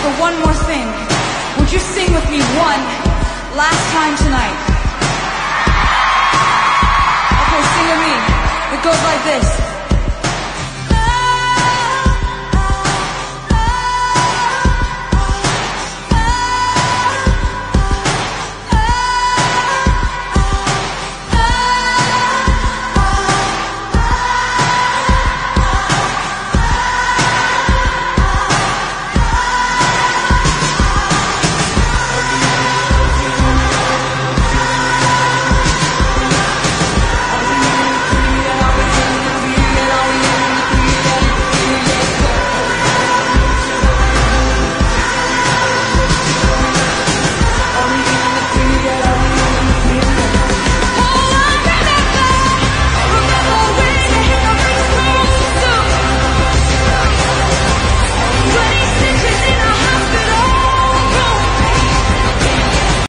for one more thing. Would you sing with me one last time tonight?